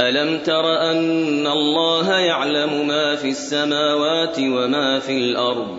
ألم تر أن الله يعلم ما في السماوات وما في الأرض؟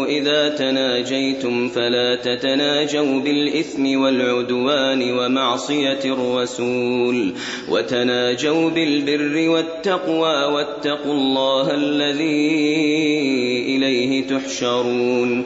تناجيتم فلا تتناجوا بالإثم والعدوان ومعصية الرسول وتناجوا بالبر والتقوى واتقوا الله الذي إليه تحشرون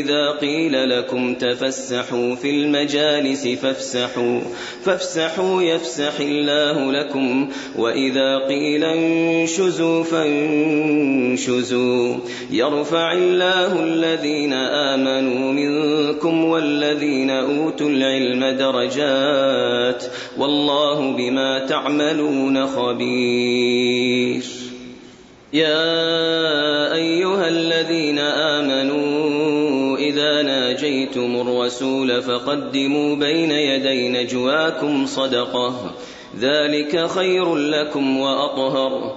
إذا قيل لكم تفسحوا في المجالس فافسحوا فافسحوا يفسح الله لكم وإذا قيل انشزوا فانشزوا. يرفع الله الذين آمنوا منكم والذين أوتوا العلم درجات والله بما تعملون خبير. يا أيها الذين آمنوا إذا ناجيتم الرسول فقدموا بين يدي نجواكم صدقة ذلك خير لكم وأطهر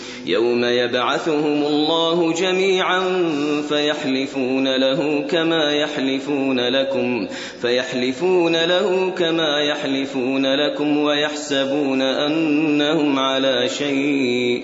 يوم يبعثهم الله جميعا فيحلفون له كما يحلفون لكم فيحلفون له كما يحلفون لكم ويحسبون أنهم على شيء.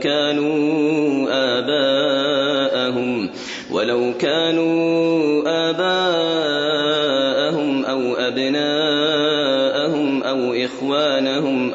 كانوا آباءهم ولو كانوا آباءهم أو أبناءهم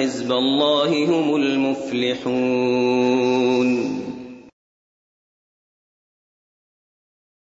حزب الله هم المفلحون.